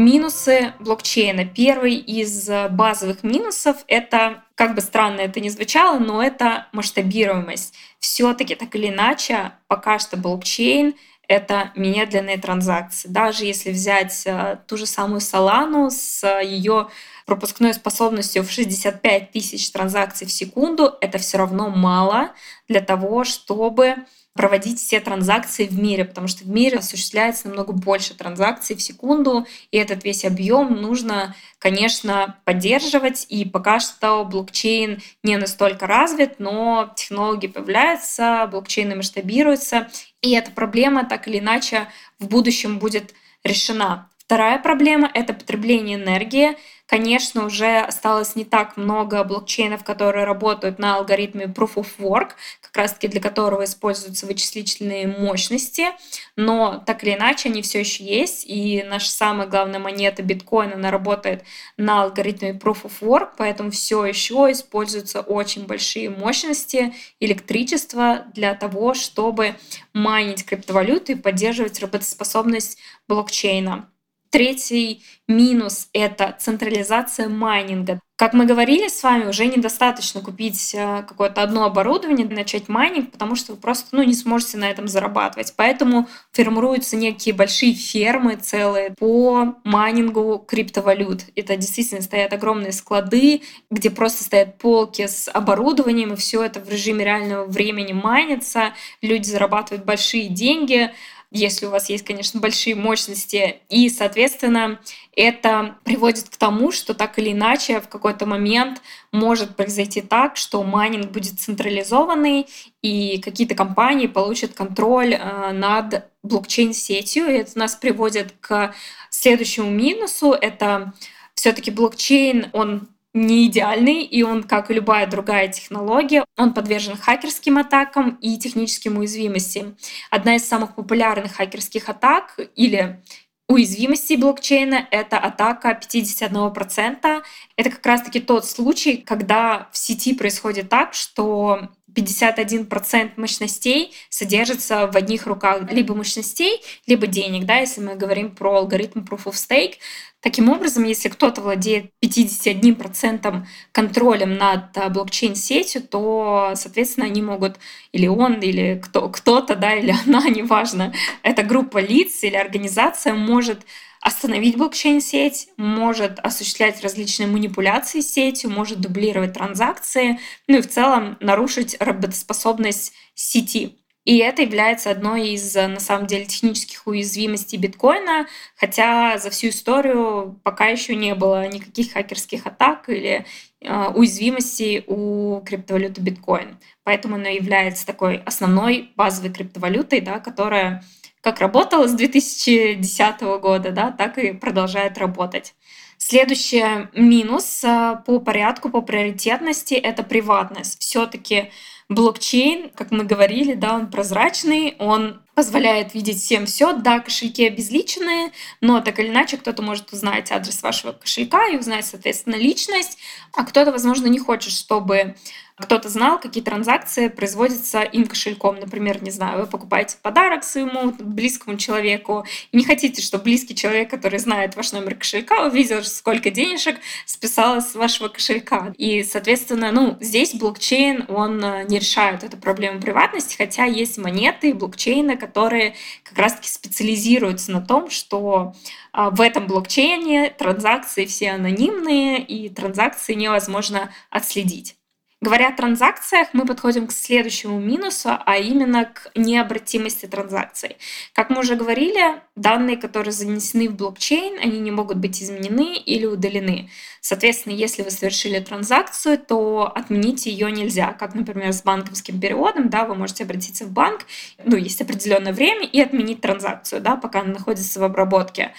Минусы блокчейна. Первый из базовых минусов — это, как бы странно это ни звучало, но это масштабируемость. все таки так или иначе, пока что блокчейн — это медленные транзакции. Даже если взять э, ту же самую Solana с ее пропускной способностью в 65 тысяч транзакций в секунду, это все равно мало для того, чтобы проводить все транзакции в мире, потому что в мире осуществляется намного больше транзакций в секунду, и этот весь объем нужно, конечно, поддерживать. И пока что блокчейн не настолько развит, но технологии появляются, блокчейны масштабируются, и эта проблема так или иначе в будущем будет решена. Вторая проблема — это потребление энергии. Конечно, уже осталось не так много блокчейнов, которые работают на алгоритме Proof of Work, как раз-таки для которого используются вычислительные мощности, но так или иначе они все еще есть, и наша самая главная монета биткоин, она работает на алгоритме Proof of Work, поэтому все еще используются очень большие мощности электричества для того, чтобы майнить криптовалюты и поддерживать работоспособность блокчейна. Третий минус — это централизация майнинга. Как мы говорили с вами, уже недостаточно купить э, какое-то одно оборудование, начать майнинг, потому что вы просто ну, не сможете на этом зарабатывать. Поэтому формируются некие большие фермы целые по майнингу криптовалют. Это действительно стоят огромные склады, где просто стоят полки с оборудованием, и все это в режиме реального времени майнится. Люди зарабатывают большие деньги если у вас есть, конечно, большие мощности. И, соответственно, это приводит к тому, что так или иначе в какой-то момент может произойти так, что майнинг будет централизованный, и какие-то компании получат контроль э, над блокчейн-сетью. И это нас приводит к следующему минусу. Это все-таки блокчейн, он не идеальный, и он, как и любая другая технология, он подвержен хакерским атакам и техническим уязвимостям. Одна из самых популярных хакерских атак или уязвимостей блокчейна — это атака 51%. Это как раз-таки тот случай, когда в сети происходит так, что 51% мощностей содержится в одних руках либо мощностей, либо денег, да, если мы говорим про алгоритм Proof of Stake. Таким образом, если кто-то владеет 51% контролем над а, блокчейн-сетью, то, соответственно, они могут, или он, или кто, кто-то, да, или она, неважно, эта группа лиц или организация может остановить блокчейн-сеть, может осуществлять различные манипуляции с сетью, может дублировать транзакции, ну и в целом нарушить работоспособность сети. И это является одной из, на самом деле, технических уязвимостей биткоина, хотя за всю историю пока еще не было никаких хакерских атак или э, уязвимостей у криптовалюты биткоин. Поэтому она является такой основной базовой криптовалютой, да, которая как работала с 2010 года, да, так и продолжает работать. Следующий минус э, по порядку, по приоритетности — это приватность. Все-таки блокчейн, как мы говорили, да, он прозрачный, он позволяет видеть всем все. Да, кошельки обезличенные, но так или иначе кто-то может узнать адрес вашего кошелька и узнать, соответственно, личность, а кто-то, возможно, не хочет, чтобы кто-то знал, какие транзакции производятся им кошельком. Например, не знаю, вы покупаете подарок своему близкому человеку и не хотите, чтобы близкий человек, который знает ваш номер кошелька, увидел, сколько денежек списалось с вашего кошелька. И, соответственно, ну, здесь блокчейн, он э, не решает эту проблему приватности, хотя есть монеты блокчейна, которые как раз-таки специализируются на том, что а, в этом блокчейне транзакции все анонимные, и транзакции невозможно отследить. Говоря о транзакциях, мы подходим к следующему минусу, а именно к необратимости транзакций. Как мы уже говорили, данные, которые занесены в блокчейн, они не могут быть изменены или удалены. Соответственно, если вы совершили транзакцию, то отменить ее нельзя. Как, например, с банковским переводом, да, вы можете обратиться в банк, ну, есть определенное время, и отменить транзакцию, да, пока она находится в обработке.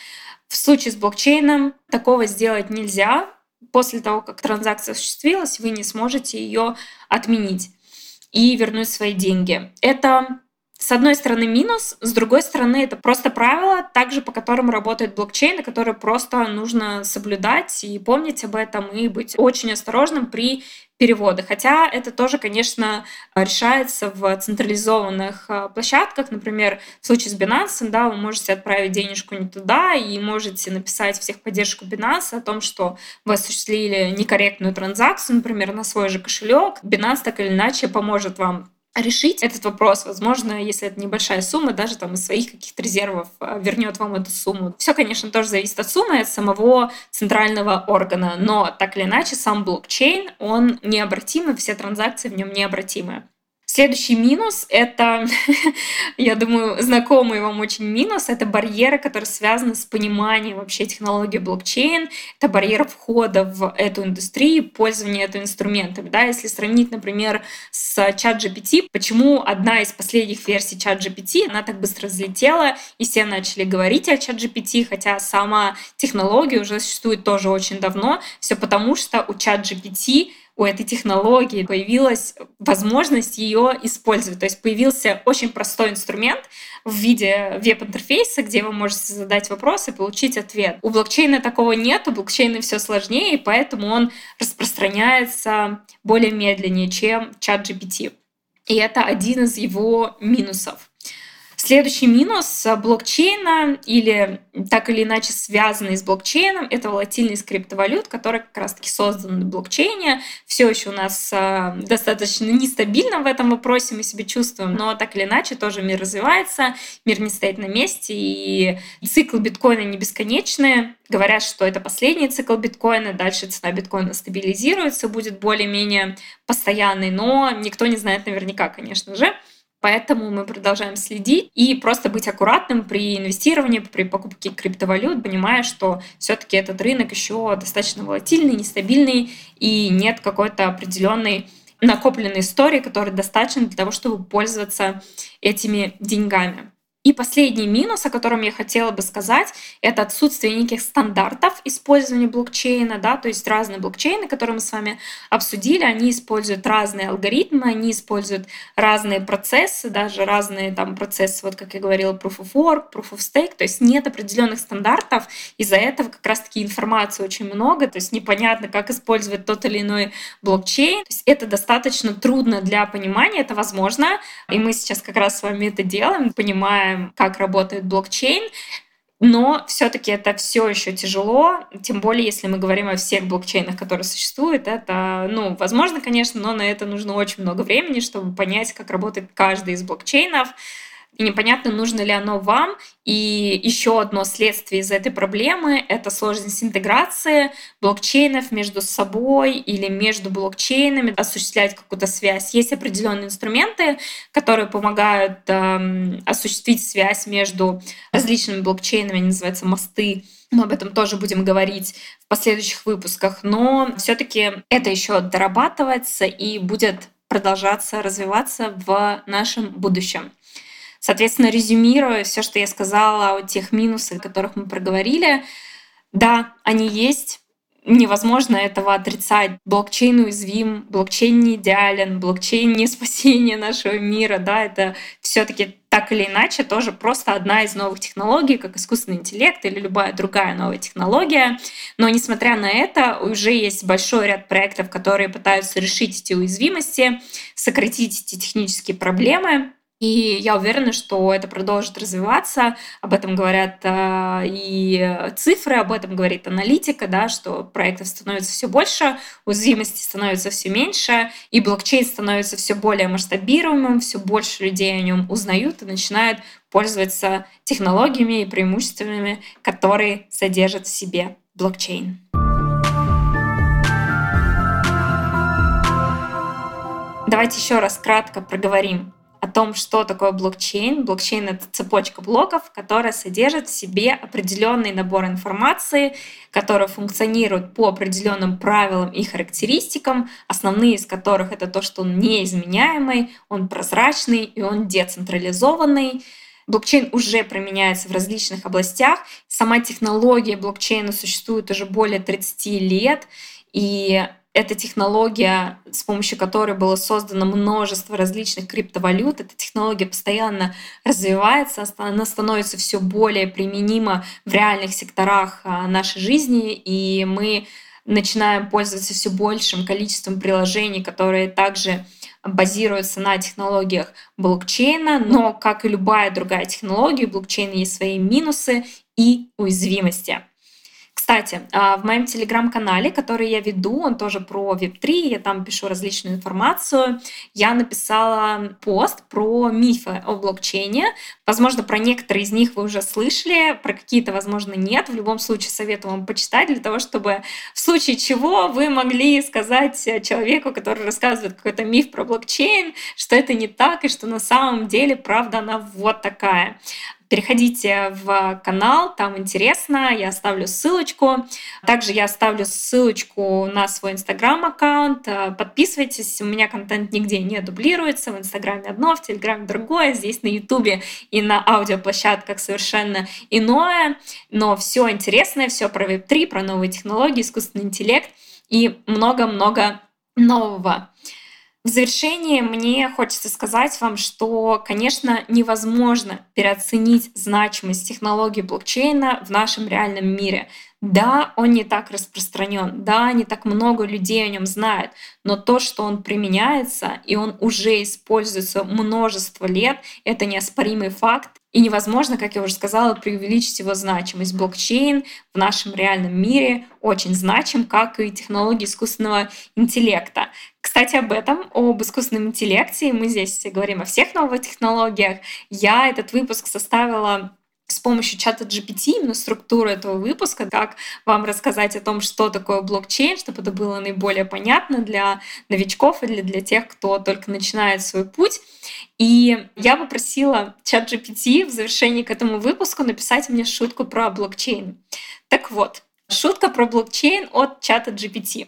В случае с блокчейном такого сделать нельзя, после того, как транзакция осуществилась, вы не сможете ее отменить и вернуть свои деньги. Это с одной стороны минус, с другой стороны это просто правило, также по которым работает блокчейн, и которые просто нужно соблюдать и помнить об этом и быть очень осторожным при переводы. Хотя это тоже, конечно, решается в централизованных а, площадках. Например, в случае с Binance, да, вы можете отправить денежку не туда и можете написать всех поддержку Binance о том, что вы осуществили некорректную транзакцию, например, на свой же кошелек. Binance так или иначе поможет вам решить этот вопрос. Возможно, если это небольшая сумма, даже там из своих каких-то резервов а, вернет вам эту сумму. Все, конечно, тоже зависит от суммы, от самого центрального органа, но так или иначе сам блокчейн, он необратимый, все транзакции в нем необратимы. Следующий минус — это, я думаю, знакомый вам очень минус — это барьеры, которые связаны с пониманием вообще технологии блокчейн. Это барьер входа в эту индустрию, пользования этим инструментом. Да? Если сравнить, например, с ChatGPT, почему одна из последних версий ChatGPT, она так быстро взлетела, и все начали говорить о ChatGPT, хотя сама технология уже существует тоже очень давно. Все потому, что у ChatGPT у этой технологии появилась возможность ее использовать. То есть появился очень простой инструмент в виде веб-интерфейса, где вы можете задать вопрос и получить ответ. У блокчейна такого нет, у блокчейна все сложнее, и поэтому он распространяется более медленнее, чем чат GPT. И это один из его минусов. Следующий минус блокчейна или так или иначе связанный с блокчейном, это волатильность криптовалют, которая как раз-таки создана на блокчейне. Все еще у нас э, достаточно нестабильно в этом вопросе, мы себя чувствуем, но так или иначе тоже мир развивается, мир не стоит на месте, и цикл биткоина не бесконечный. Говорят, что это последний цикл биткоина, дальше цена биткоина стабилизируется, будет более-менее постоянный, но никто не знает наверняка, конечно же. Поэтому мы продолжаем следить и просто быть аккуратным при инвестировании, при покупке криптовалют, понимая, что все-таки этот рынок еще достаточно волатильный, нестабильный и нет какой-то определенной накопленной истории, которая достаточно для того, чтобы пользоваться этими деньгами. И последний минус, о котором я хотела бы сказать, это отсутствие неких стандартов использования блокчейна. Да? То есть разные блокчейны, которые мы с вами обсудили, они используют разные алгоритмы, они используют разные процессы, даже разные там процессы, вот как я говорила, Proof of Work, Proof of Stake. То есть нет определенных стандартов, из-за этого как раз-таки информации очень много, то есть непонятно, как использовать тот или иной блокчейн. То есть это достаточно трудно для понимания, это возможно, и мы сейчас как раз с вами это делаем, понимая, знаем, как работает блокчейн, но все-таки это все еще тяжело, тем более, если мы говорим о всех блокчейнах, которые существуют. Это, ну, возможно, конечно, но на это нужно очень много времени, чтобы понять, как работает каждый из блокчейнов и непонятно, нужно ли оно вам. И еще одно следствие из этой проблемы — это сложность интеграции блокчейнов между собой или между блокчейнами, осуществлять какую-то связь. Есть определенные инструменты, которые помогают э, осуществить связь между различными блокчейнами, они называются мосты. Мы об этом тоже будем говорить в последующих выпусках, но все-таки это еще дорабатывается и будет продолжаться развиваться в нашем будущем. Соответственно, резюмируя все, что я сказала о тех минусах, о которых мы проговорили, да, они есть, невозможно этого отрицать. Блокчейн уязвим, блокчейн не идеален, блокчейн не спасение нашего мира, да, это все таки так или иначе тоже просто одна из новых технологий, как искусственный интеллект или любая другая новая технология. Но несмотря на это, уже есть большой ряд проектов, которые пытаются решить эти уязвимости, сократить эти технические проблемы. И я уверена, что это продолжит развиваться. Об этом говорят э, и цифры, об этом говорит аналитика, да, что проектов становится все больше, уязвимости становится все меньше, и блокчейн становится все более масштабируемым, все больше людей о нем узнают и начинают пользоваться технологиями и преимуществами, которые содержат в себе блокчейн. Давайте еще раз кратко проговорим том, что такое блокчейн. Блокчейн — это цепочка блоков, которая содержит в себе определенный набор информации, который функционирует по определенным правилам и характеристикам, основные из которых это то, что он неизменяемый, он прозрачный и он децентрализованный. Блокчейн уже применяется в различных областях. Сама технология блокчейна существует уже более 30 лет, и эта технология, с помощью которой было создано множество различных криптовалют, эта технология постоянно развивается, она становится все более применима в реальных секторах а, нашей жизни, и мы начинаем пользоваться все большим количеством приложений, которые также базируются на технологиях блокчейна, но, как и любая другая технология, у блокчейна есть свои минусы и уязвимости. Кстати, а, в моем телеграм-канале, который я веду, он тоже про Web3, я там пишу различную информацию, я написала пост про мифы о блокчейне. Возможно, про некоторые из них вы уже слышали, про какие-то, возможно, нет. В любом случае, советую вам почитать для того, чтобы в случае чего вы могли сказать человеку, который рассказывает какой-то миф про блокчейн, что это не так и что на самом деле правда она вот такая. Переходите в канал, там интересно, я оставлю ссылочку. Также я оставлю ссылочку на свой инстаграм-аккаунт. Подписывайтесь, у меня контент нигде не дублируется. В инстаграме одно, в телеграме другое, здесь на ютубе и на аудиоплощадках совершенно иное. Но все интересное, все про Web3, про новые технологии, искусственный интеллект и много-много нового. В завершение мне хочется сказать вам, что, конечно, невозможно переоценить значимость технологий блокчейна в нашем реальном мире. Да, он не так распространен, да, не так много людей о нем знает, но то, что он применяется и он уже используется множество лет, это неоспоримый факт. И невозможно, как я уже сказала, преувеличить его значимость. Блокчейн в нашем реальном мире очень значим, как и технологии искусственного интеллекта. Кстати, об этом, об искусственном интеллекте, мы здесь говорим о всех новых технологиях. Я этот выпуск составила с помощью чата GPT, именно структуру этого выпуска, как вам рассказать о том, что такое блокчейн, чтобы это было наиболее понятно для новичков или для тех, кто только начинает свой путь. И я попросила чат GPT в завершении к этому выпуску написать мне шутку про блокчейн. Так вот, шутка про блокчейн от чата GPT.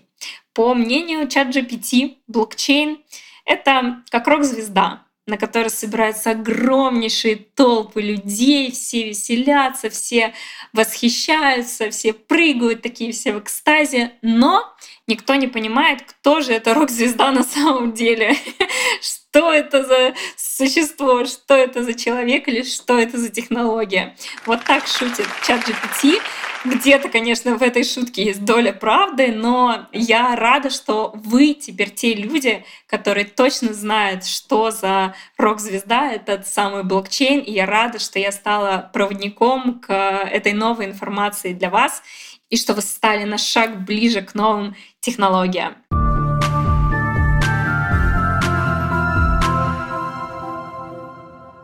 По мнению чат GPT, блокчейн — это как рок-звезда, на которой собираются огромнейшие толпы людей, все веселятся, все восхищаются, все прыгают, такие все в экстазе, но никто не понимает, кто же эта рок-звезда на самом деле, что это за существо, что это за человек или что это за технология. Вот так шутит чат GPT. Где-то, конечно, в этой шутке есть доля правды, но я рада, что вы теперь те люди, которые точно знают, что за рок-звезда, этот самый блокчейн, и я рада, что я стала проводником к этой новой информации для вас, и что вы стали на шаг ближе к новым технологиям.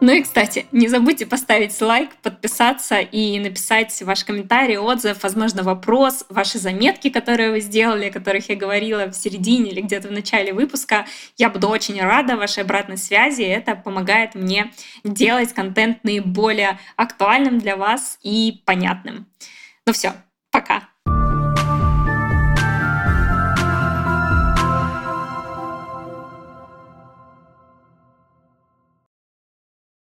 Ну и, кстати, не забудьте поставить лайк, подписаться и написать ваш комментарий, отзыв, возможно, вопрос, ваши заметки, которые вы сделали, о которых я говорила в середине или где-то в начале выпуска. Я буду очень рада вашей обратной связи. Это помогает мне делать контент наиболее актуальным для вас и понятным. Ну все, пока.